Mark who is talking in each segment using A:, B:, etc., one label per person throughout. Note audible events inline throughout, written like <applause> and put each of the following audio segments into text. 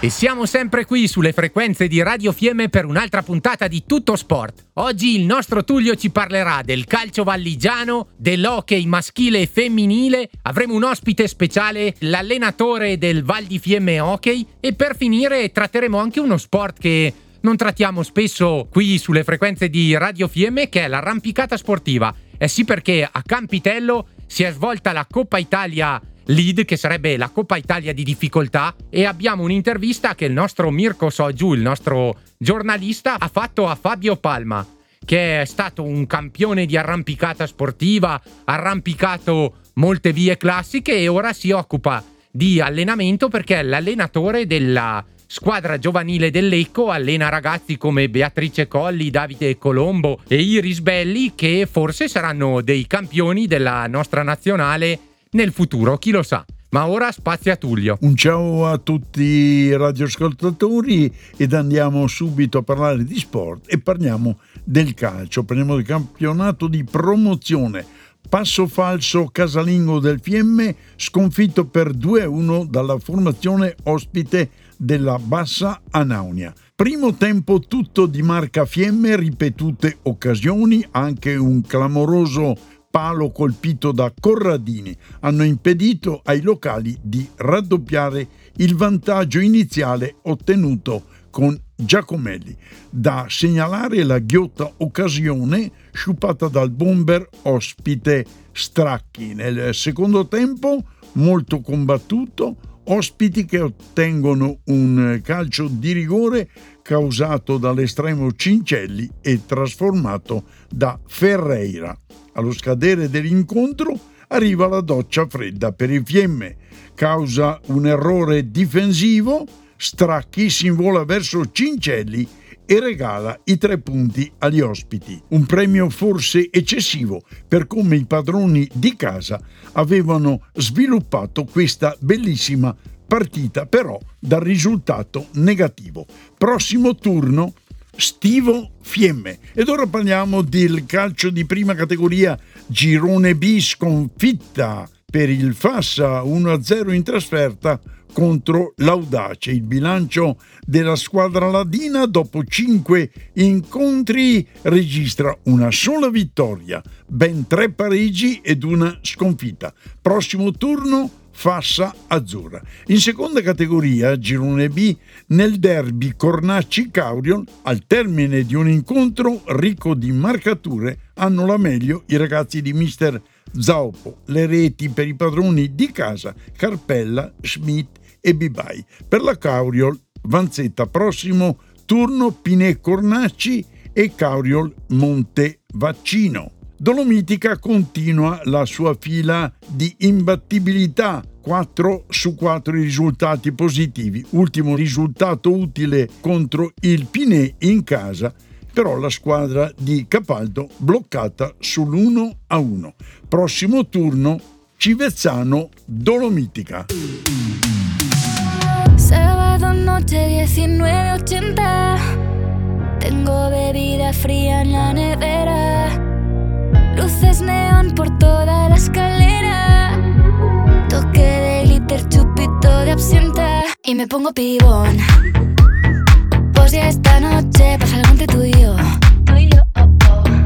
A: E siamo sempre qui sulle frequenze di Radio Fiemme per un'altra puntata di Tutto Sport. Oggi il nostro Tullio ci parlerà del calcio valligiano, dell'hockey maschile e femminile, avremo un ospite speciale, l'allenatore del Val di Fiemme Hockey e per finire tratteremo anche uno sport che non trattiamo spesso qui sulle frequenze di Radio Fiemme che è l'arrampicata sportiva. Eh sì perché a Campitello si è svolta la Coppa Italia lead che sarebbe la Coppa Italia di difficoltà e abbiamo un'intervista che il nostro Mirko Sogiu, il nostro giornalista, ha fatto a Fabio Palma che è stato un campione di arrampicata sportiva, arrampicato molte vie classiche e ora si occupa di allenamento perché è l'allenatore della squadra giovanile dell'Ecco, allena ragazzi come Beatrice Colli, Davide Colombo e Iris Belli che forse saranno dei campioni della nostra nazionale nel futuro, chi lo sa. Ma ora spazio a Tullio.
B: Un ciao a tutti i radioascoltatori ed andiamo subito a parlare di sport e parliamo del calcio. Parliamo del campionato di promozione. Passo falso casalingo del Fiemme sconfitto per 2-1 dalla formazione ospite della Bassa Anaunia. Primo tempo tutto di marca Fiemme, ripetute occasioni, anche un clamoroso palo colpito da Corradini hanno impedito ai locali di raddoppiare il vantaggio iniziale ottenuto con Giacomelli. Da segnalare la ghiotta occasione sciupata dal bomber ospite Stracchi. Nel secondo tempo, molto combattuto, ospiti che ottengono un calcio di rigore causato dall'estremo Cincelli e trasformato da Ferreira. Allo scadere dell'incontro arriva la doccia fredda per il Fiemme. Causa un errore difensivo, Stracchi si invola verso Cincelli e regala i tre punti agli ospiti. Un premio forse eccessivo per come i padroni di casa avevano sviluppato questa bellissima partita, però dal risultato negativo. Prossimo turno Stivo Fiemme. Ed ora parliamo del calcio di prima categoria Girone B sconfitta per il Fassa 1-0 in trasferta contro l'Audace. Il bilancio della squadra ladina dopo cinque incontri registra una sola vittoria, ben tre pareggi ed una sconfitta. Prossimo turno Fassa Azzurra. In seconda categoria, girone B, nel derby Cornacci-Caurion, al termine di un incontro ricco di marcature, hanno la meglio i ragazzi di mister Zaupo, le reti per i padroni di casa, Carpella, Schmidt e Bibai. Per la Cauriol, Vanzetta, prossimo turno Pinè Cornacci e Cauriol Monte Vaccino. Dolomitica continua la sua fila di imbattibilità. 4 su 4 risultati positivi. Ultimo risultato utile contro il Pinè in casa, però la squadra di Capaldo bloccata sull'1 a 1. Prossimo turno Civezzano Dolomitica.
C: Sábado noche 19.80 Tengo bebida fría en la nevera Luces neón por toda la escalera. Toque de glitter, chupito de absenta. Y me pongo pibón. Pues ya esta noche pasa algo entre tú y yo.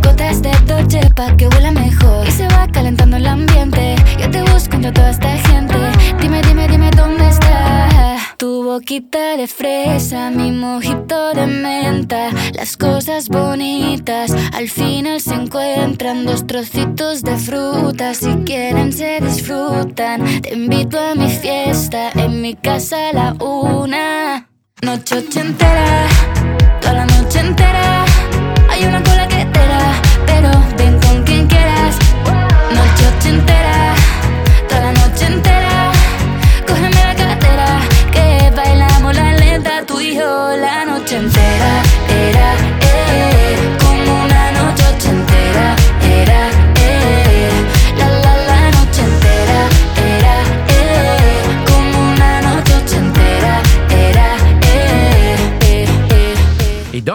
C: Gotas de Dolce pa' que huela mejor. Y se va calentando el ambiente. Yo te busco entre toda esta gente. Dime, dime, dime dónde está. Tu boquita de fresa, mi mojito de menta. Las cosas bonitas al final se encuentran. Dos trocitos de fruta, si quieren se disfrutan. Te invito a mi fiesta, en mi casa a la una. Noche ochentera, toda la noche entera.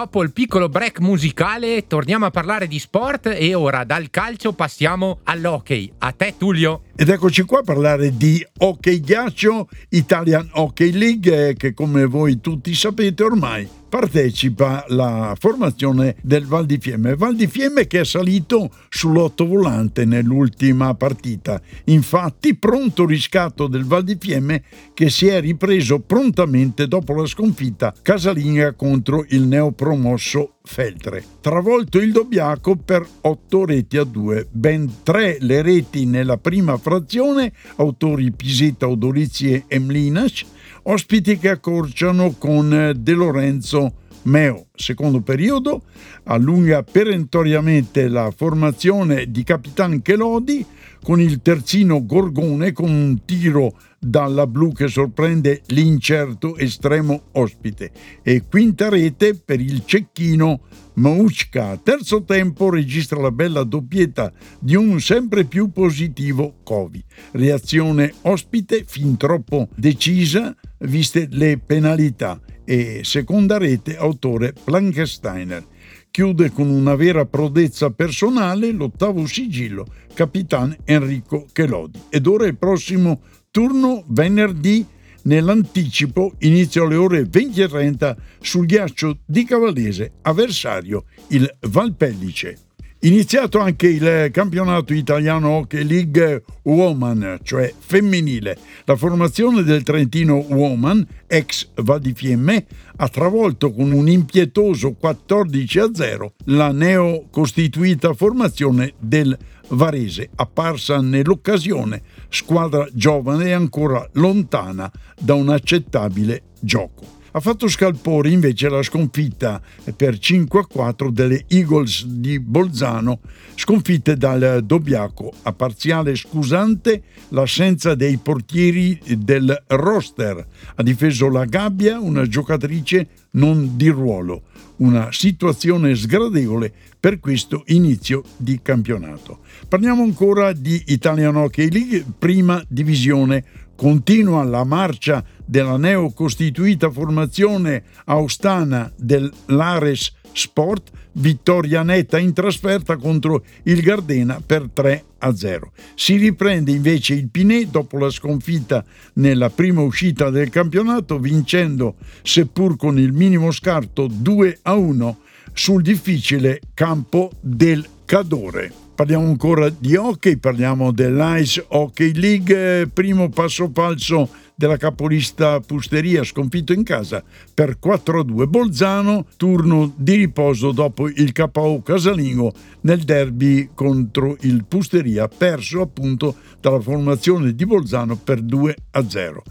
A: Dopo il piccolo break musicale torniamo a parlare di sport e ora dal calcio passiamo all'hockey. A te Tullio.
B: Ed eccoci qua a parlare di hockey ghiaccio, Italian Hockey League, che come voi tutti sapete ormai partecipa la formazione del Val di Fiemme. Val di Fiemme che è salito sull'ottovolante nell'ultima partita. Infatti, pronto riscatto del Val di Fiemme che si è ripreso prontamente dopo la sconfitta casalinga contro il neopromosso Feltre. Travolto il Dobbiaco per 8 reti a 2, ben 3 le reti nella prima frazione, autori Pisetta, Odorizzi e Mlinas, ospiti che accorciano con De Lorenzo Meo. Secondo periodo allunga perentoriamente la formazione di Capitan Chelodi con il terzino Gorgone con un tiro dalla blu che sorprende l'incerto estremo ospite e quinta rete per il cecchino Mouchka. Terzo tempo registra la bella doppietta di un sempre più positivo Covi. Reazione ospite fin troppo decisa viste le penalità e seconda rete autore Plankensteiner. Chiude con una vera prodezza personale l'ottavo sigillo, Capitan Enrico Chelodi. Ed ora il prossimo turno venerdì nell'anticipo inizia alle ore 20.30 sul ghiaccio di Cavallese, avversario il Valpellice. Iniziato anche il campionato italiano Hockey League Woman, cioè femminile. La formazione del Trentino Woman, ex Val di Fiemme, ha travolto con un impietoso 14 a 0 la neocostituita formazione del Varese, apparsa nell'occasione squadra giovane e ancora lontana da un accettabile gioco. Ha fatto scalpore invece la sconfitta per 5 a 4 delle Eagles di Bolzano, sconfitte dal Dobbiaco, a parziale scusante l'assenza dei portieri del roster. Ha difeso la gabbia una giocatrice non di ruolo, una situazione sgradevole per questo inizio di campionato. Parliamo ancora di Italian Hockey League, prima divisione Continua la marcia della neocostituita formazione austana dell'Ares Sport, vittoria netta in trasferta contro il Gardena per 3 a 0. Si riprende invece il Pinè dopo la sconfitta nella prima uscita del campionato, vincendo, seppur con il minimo scarto 2 a 1, sul difficile campo del Cadore. Parliamo ancora di hockey, parliamo dell'Ice Hockey League, primo passo falso della capolista Pusteria, sconfitto in casa per 4-2. Bolzano, turno di riposo dopo il KO casalingo nel derby contro il Pusteria, perso appunto dalla formazione di Bolzano per 2-0.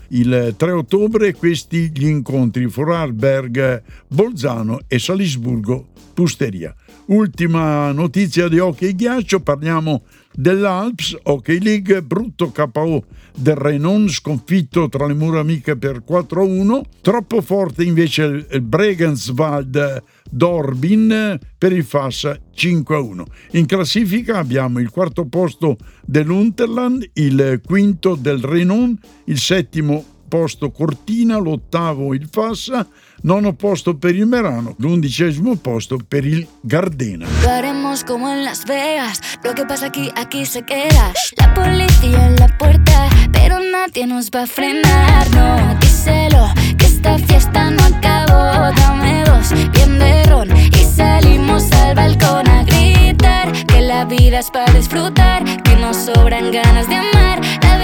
B: Il 3 ottobre questi gli incontri Vorarlberg, Bolzano e Salisburgo, Pusteria. Ultima notizia di hockey ghiaccio, parliamo dell'Alps Hockey League, brutto KO del Renon sconfitto tra le mura amiche per 4-1, troppo forte invece il Bregenswald Dorbin per il Fassa 5-1. In classifica abbiamo il quarto posto dell'Unterland, il quinto del Renon, il settimo posto Cortina, l'ottavo il Fassa, nono posto per il Merano, l'undicesimo posto per il Gardena.
C: Lo haremos como en Las Vegas, lo que pasa aquí, aquí se queda. La policía en la puerta, pero nadie nos va a frenar, no, díselo, que esta fiesta no acabó, dame dos, bien de ron, y salimos al balcón a gritar, que la vida es para disfrutar, que nos sobran ganas de amar, la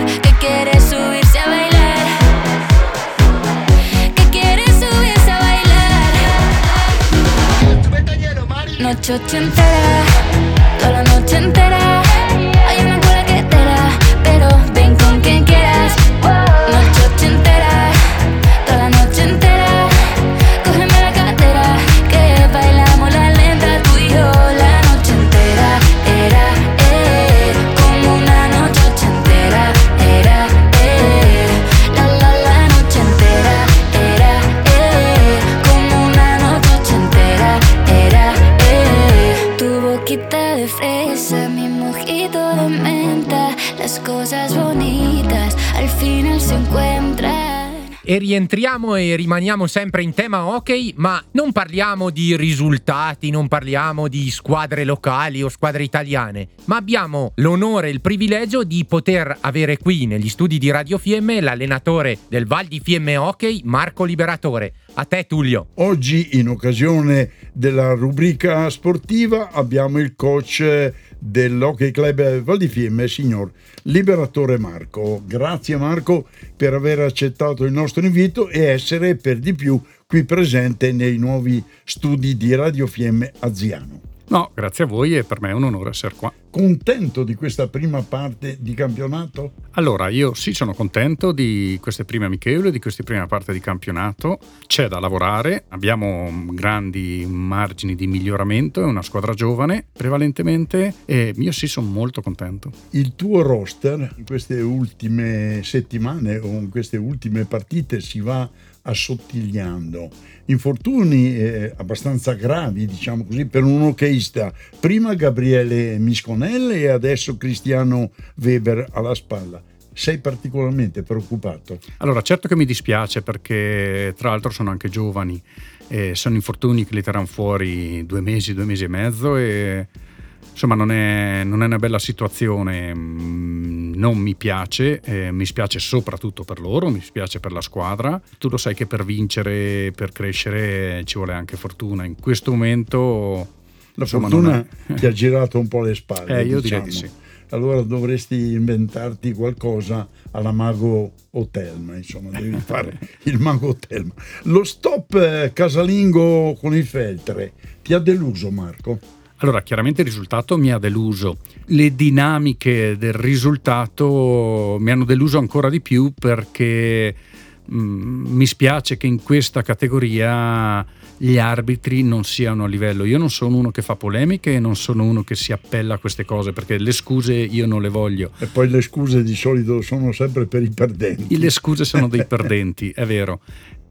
C: que quiere subirse a bailar. Que quiere subirse a bailar. Noche ochentera, toda la noche entera.
A: E rientriamo e rimaniamo sempre in tema hockey, ma non parliamo di risultati, non parliamo di squadre locali o squadre italiane, ma abbiamo l'onore e il privilegio di poter avere qui negli studi di Radio Fiemme l'allenatore del Val di Fiemme Hockey, Marco Liberatore. A te Tullio.
B: Oggi in occasione della rubrica sportiva abbiamo il coach dell'Hockey Club Val di Fiemme, signor Liberatore Marco. Grazie Marco per aver accettato il nostro invito e essere per di più qui presente nei nuovi studi di Radio Fiemme a Ziano.
D: No, grazie a voi e per me è un onore essere qua.
B: Contento di questa prima parte di campionato?
D: Allora, io sì, sono contento di queste prime amichevoli, di questa prima parte di campionato. C'è da lavorare, abbiamo grandi margini di miglioramento, è una squadra giovane prevalentemente e io sì sono molto contento.
B: Il tuo roster in queste ultime settimane o in queste ultime partite si va assottigliando. Infortuni eh, abbastanza gravi, diciamo così, per un hockeyista. Prima Gabriele Misconelle e adesso Cristiano Weber alla spalla. Sei particolarmente preoccupato?
D: Allora, certo che mi dispiace perché tra l'altro sono anche giovani, eh, sono infortuni che li terranno fuori due mesi, due mesi e mezzo e insomma non è, non è, una bella situazione, mm, non mi piace, eh, mi spiace soprattutto per loro, mi spiace per la squadra. Tu lo sai che per vincere, per crescere ci vuole anche fortuna. In questo momento...
B: La insomma, fortuna è... <laughs> ti ha girato un po' le spalle.
D: Eh, io
B: diciamo.
D: direi di sì.
B: Allora dovresti inventarti qualcosa alla Mago Hotelma, insomma, devi <laughs> fare il Mago Hotelma. Lo stop eh, casalingo con il Feltre ti ha deluso Marco?
D: Allora, chiaramente il risultato mi ha deluso. Le dinamiche del risultato mi hanno deluso ancora di più perché mh, mm, mi spiace che in questa categoria gli arbitri non siano a livello. Io non sono uno che fa polemiche e non sono uno che si appella a queste cose perché le scuse io non le voglio.
B: E poi le scuse di solito sono sempre per i perdenti.
D: Le scuse sono dei perdenti, è vero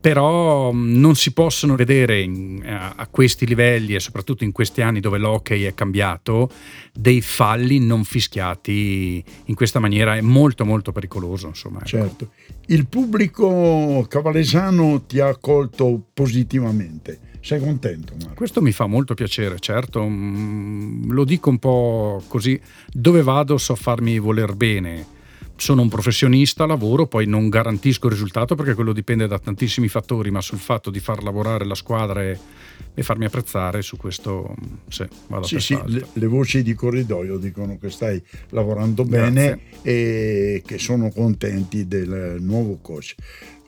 D: però mm, non si possono vedere in, a, a, questi livelli e soprattutto in questi anni dove l'hockey è cambiato dei falli non fischiati in questa maniera. È molto molto pericoloso insomma ecco.
B: certo. Il pubblico cavalesano ti ha accolto positivamente. Sei contento Marco?
D: Questo mi fa molto piacere, certo, mm, lo dico un po' così, dove vado so farmi voler bene, sono un professionista, lavoro, poi non garantisco il risultato perché quello dipende da tantissimi fattori, ma sul fatto di far lavorare la squadra e, e farmi apprezzare su questo sì, vado
B: sì, sì le, le, voci di corridoio dicono che stai lavorando bene Grazie. e che sono contenti del nuovo coach.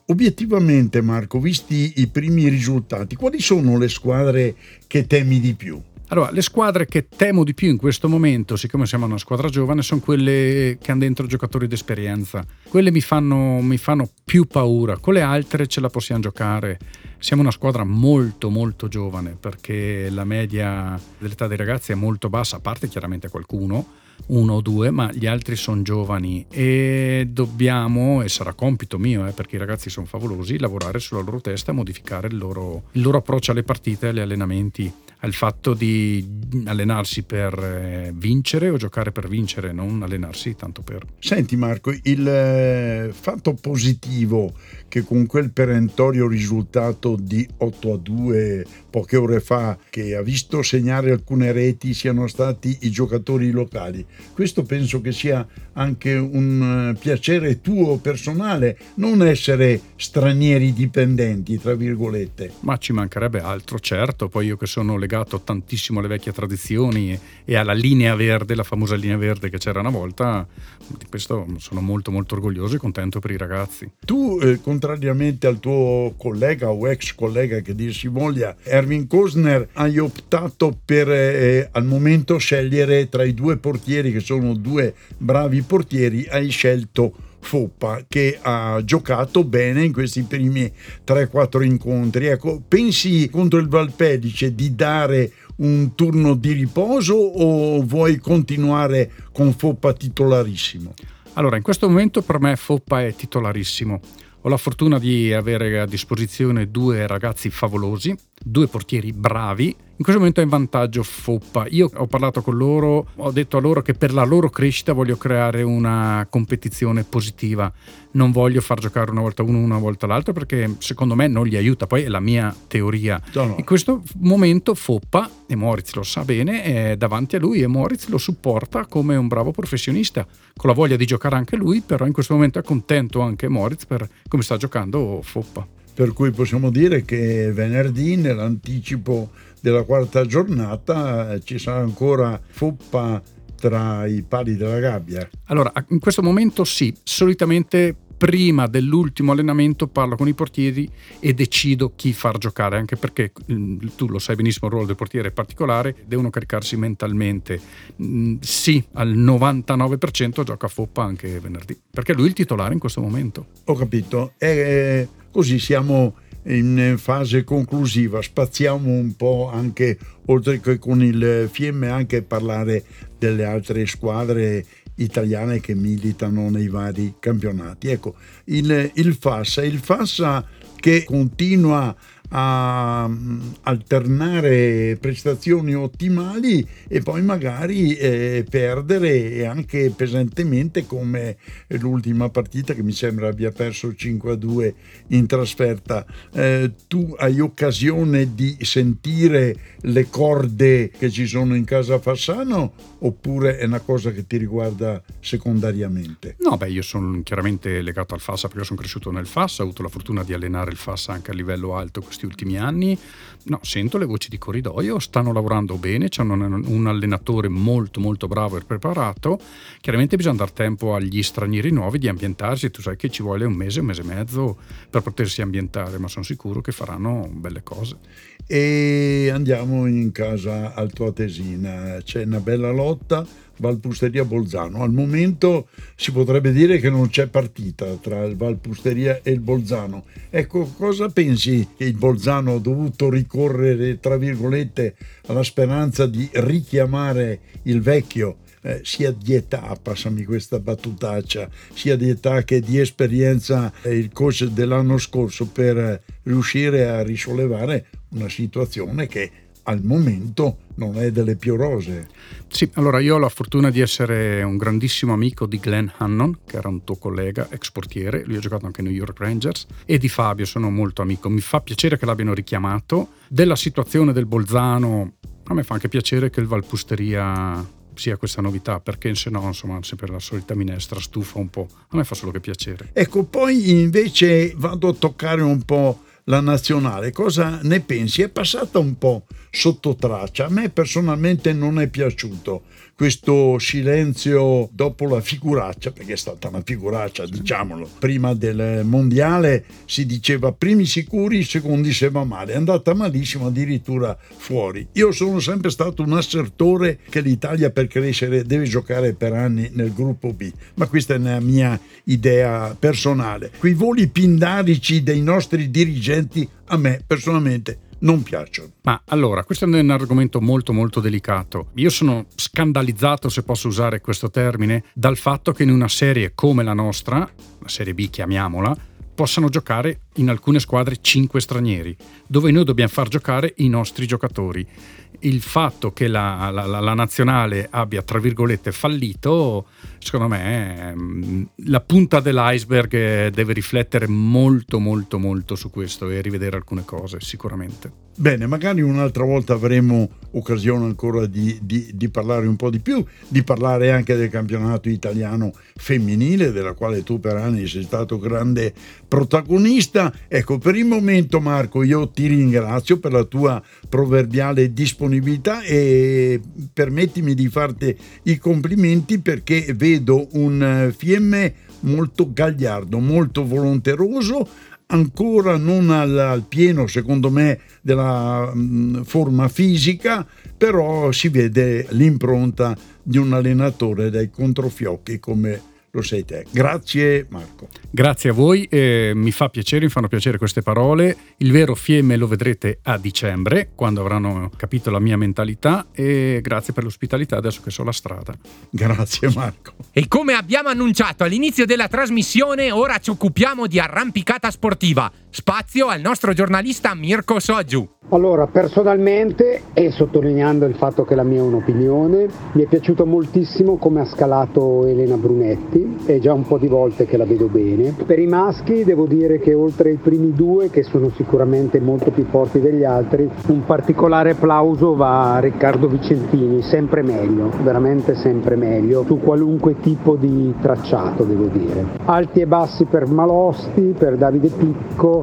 B: Obiettivamente Marco, visti i primi risultati, quali sono le squadre che temi di più?
D: Allora, le squadre che temo di più in questo momento, siccome siamo una squadra giovane, sono quelle che hanno dentro giocatori d'esperienza. Quelle mi fanno, mi fanno più paura, con le altre ce la possiamo giocare. Siamo una squadra molto molto giovane perché la media dell'età dei ragazzi è molto bassa, a parte chiaramente qualcuno, uno o due, ma gli altri sono giovani e dobbiamo, e sarà compito mio, eh, perché i ragazzi sono favolosi, lavorare sulla loro testa, modificare il loro, il loro approccio alle partite agli allenamenti al fatto di allenarsi per eh, vincere o giocare per vincere, non allenarsi tanto per...
B: Senti Marco, il eh, fatto positivo che con quel perentorio risultato di 8 a 2 poche ore fa, che ha visto segnare alcune reti, siano stati i giocatori locali, questo penso che sia anche un eh, piacere tuo personale, non essere stranieri dipendenti, tra virgolette.
D: Ma ci mancherebbe altro, certo, poi io che sono legato legato tantissimo alle vecchie tradizioni e alla linea verde, la famosa linea verde che c'era una volta, di questo sono molto molto orgoglioso e contento per i ragazzi.
B: Tu, eh, contrariamente al tuo collega o ex collega che dir si voglia, Erwin Kosner, hai optato per eh, al momento scegliere tra i due portieri, che sono due bravi portieri, hai scelto Foppa che ha giocato bene in questi primi 3-4 incontri. Ecco, pensi contro il Valpedice di dare un turno di riposo o vuoi continuare con Foppa titolarissimo?
D: Allora, in questo momento per me Foppa è titolarissimo. Ho la fortuna di avere a disposizione due ragazzi favolosi, due portieri bravi In questo momento è in vantaggio Foppa. Io ho parlato con loro, ho detto a loro che per la loro crescita voglio creare una competizione positiva. Non voglio far giocare una volta uno, una volta l'altro perché secondo me non li aiuta. Poi è la mia teoria. No, no. In questo momento Foppa, e Moritz lo sa bene, è davanti a lui e Moritz lo supporta come un bravo professionista, con la voglia di giocare anche lui, però in questo momento è contento anche Moritz per come sta giocando Foppa.
B: Per cui possiamo dire che venerdì nell'anticipo della quarta giornata eh, ci sarà ancora Foppa tra i pali della gabbia?
D: Allora, in questo momento sì, solitamente prima dell'ultimo allenamento parlo con i portieri e decido chi far giocare, anche perché mm, tu lo sai benissimo, il ruolo del portiere è particolare, devono caricarsi mentalmente. Mm, sì, al 99% gioca Foppa anche venerdì, perché lui è il titolare in questo momento.
B: Ho capito, e così siamo in fase conclusiva. Spaziamo un po' anche, oltre che con il FM, anche parlare delle altre squadre italiane che militano nei vari campionati. Ecco, il, il Fassa, il Fassa che continua mm, alternare prestazioni ottimali e poi magari eh, perdere anche pesantemente come l'ultima partita che mi sembra abbia perso 5-2 in trasferta. Eh, tu hai occasione di sentire le corde che ci sono in casa Fassano oppure è una cosa che ti riguarda secondariamente?
D: No, beh, io sono chiaramente legato al Fassa perché sono cresciuto nel Fassa, ho avuto la fortuna di allenare il Fassa anche a livello alto questi questi ultimi anni, no, sento le voci di corridoio, stanno lavorando bene, hanno un allenatore molto molto bravo e preparato, chiaramente bisogna dar tempo agli stranieri nuovi di ambientarsi, tu sai che ci vuole un mese, un mese e mezzo per potersi ambientare, ma sono sicuro che faranno belle cose.
B: E andiamo in casa altoatesina, c'è una bella lotta Valpusteria Bolzano. Al momento si potrebbe dire che non c'è partita tra il Valpusteria e il Bolzano. Ecco, cosa pensi che il Bolzano ha dovuto ricorrere, tra virgolette, alla speranza di richiamare il vecchio? Eh, sia di età, passami questa battutaccia, sia di età che di esperienza eh, il coach dell'anno scorso per riuscire a risollevare una situazione che al momento non è delle più rose.
D: Sì, allora io ho la fortuna di essere un grandissimo amico di Glenn Hannon, che era un tuo collega, ex portiere, lui ha giocato anche ai New York Rangers, e di Fabio sono molto amico. Mi fa piacere che l'abbiano richiamato. Della situazione del Bolzano, a me fa anche piacere che il Valpusteria sia questa novità, perché se no, insomma, sempre la solita minestra stufa un po'. A me fa solo che piacere.
B: Ecco, poi invece vado a toccare un po' la nazionale. Cosa ne pensi? È passata un po' sotto traccia. A me personalmente non è piaciuto questo silenzio dopo la figuraccia, perché è stata una figuraccia, diciamolo. Prima del mondiale si diceva primi sicuri, secondi se va male. È andata malissimo addirittura fuori. Io sono sempre stato un assertore che l'Italia per crescere deve giocare per anni nel gruppo B, ma questa è la mia idea personale. Quei voli pindarici dei nostri dirigenti a me personalmente non piacciono.
D: Ma allora, questo è un argomento molto molto delicato. Io sono scandalizzato, se posso usare questo termine, dal fatto che in una serie come la nostra, la serie B chiamiamola, possano giocare in alcune squadre 5 stranieri, dove noi dobbiamo far giocare i nostri giocatori. Il fatto che la, la, la nazionale abbia, tra virgolette, fallito, secondo me, mm, la punta dell'iceberg deve riflettere molto, molto, molto su questo e rivedere alcune cose, sicuramente.
B: Bene, magari un'altra volta avremo occasione ancora di, di, di, parlare un po' di più, di parlare anche del campionato italiano femminile, della quale tu per anni sei stato grande protagonista. Ecco, per il momento Marco io ti ringrazio per la tua proverbiale disponibilità e permettimi di farti i complimenti perché vedo un FM molto gagliardo, molto volonteroso, ancora non al, al pieno, secondo me, della mh, mm, forma fisica, però si vede l'impronta di un allenatore dai controfiocchi come lo sei te. Grazie Marco.
D: Grazie a voi, eh, mi fa piacere, mi fanno piacere queste parole. Il vero fiemme lo vedrete a dicembre, quando avranno capito la mia mentalità e grazie per l'ospitalità adesso che sono la strada.
B: Grazie Marco.
A: E come abbiamo annunciato all'inizio della trasmissione, ora ci occupiamo di arrampicata sportiva Spazio al nostro giornalista Mirko Soggiu.
E: Allora, personalmente, e sottolineando il fatto che la mia è un'opinione, mi è piaciuto moltissimo come ha scalato Elena Brunetti, è già un po' di volte che la vedo bene. Per i maschi devo dire che oltre ai primi due, che sono sicuramente molto più forti degli altri, un particolare applauso va a Riccardo Vicentini, sempre meglio, veramente sempre meglio, su qualunque tipo di tracciato devo dire. Alti e bassi per Malosti, per Davide Picco,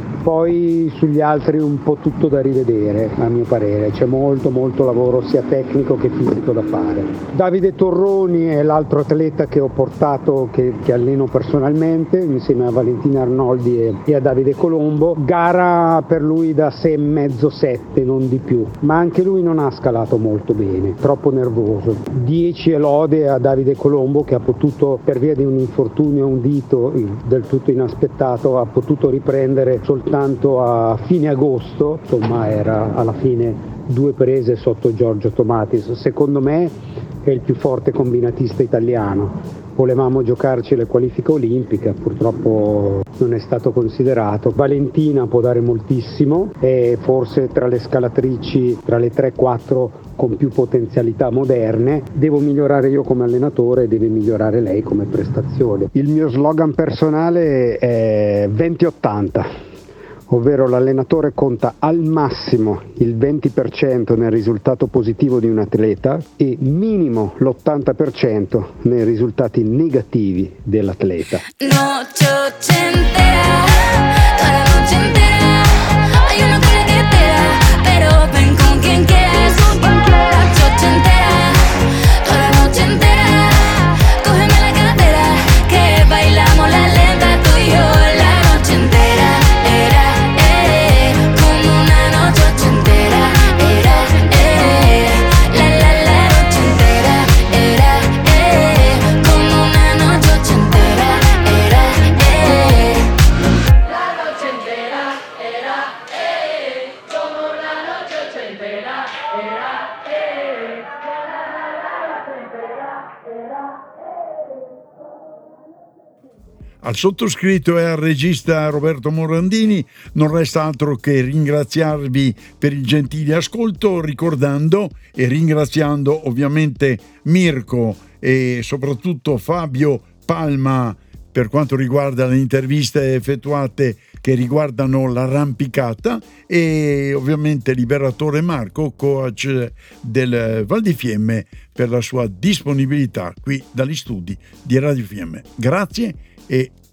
E: poi sugli altri un po' tutto da rivedere a mio parere, c'è molto molto lavoro sia tecnico che fisico da fare. Davide Torroni è l'altro atleta che ho portato, che, che alleno personalmente insieme a Valentina Arnoldi e, e, a Davide Colombo, gara per lui da 6,5-7 non di più, ma anche lui non ha scalato molto bene, troppo nervoso. 10 lode a Davide Colombo che ha potuto per via di un infortunio a un dito del tutto inaspettato ha potuto riprendere soltanto soltanto a fine agosto, insomma era alla fine due prese sotto Giorgio Tomatis. Secondo me è il più forte combinatista italiano. Volevamo giocarci le qualifiche olimpiche, purtroppo non è stato considerato. Valentina può dare moltissimo, è forse tra le scalatrici, tra le 3-4 con più potenzialità moderne. Devo migliorare io come allenatore e deve migliorare lei come prestazione. Il mio slogan personale è 2080 ovvero l'allenatore conta al massimo il 20% nel risultato positivo di un atleta e minimo l'80% nei risultati negativi dell'atleta.
B: Al sottoscritto e al regista Roberto Morandini non resta altro che ringraziarvi per il gentile ascolto, ricordando e ringraziando ovviamente Mirko e soprattutto Fabio Palma per quanto riguarda le interviste effettuate che riguardano l'arrampicata e ovviamente Liberatore Marco, coach del Val di Fiemme, per la sua disponibilità qui dagli studi di Radio Fiemme. Grazie e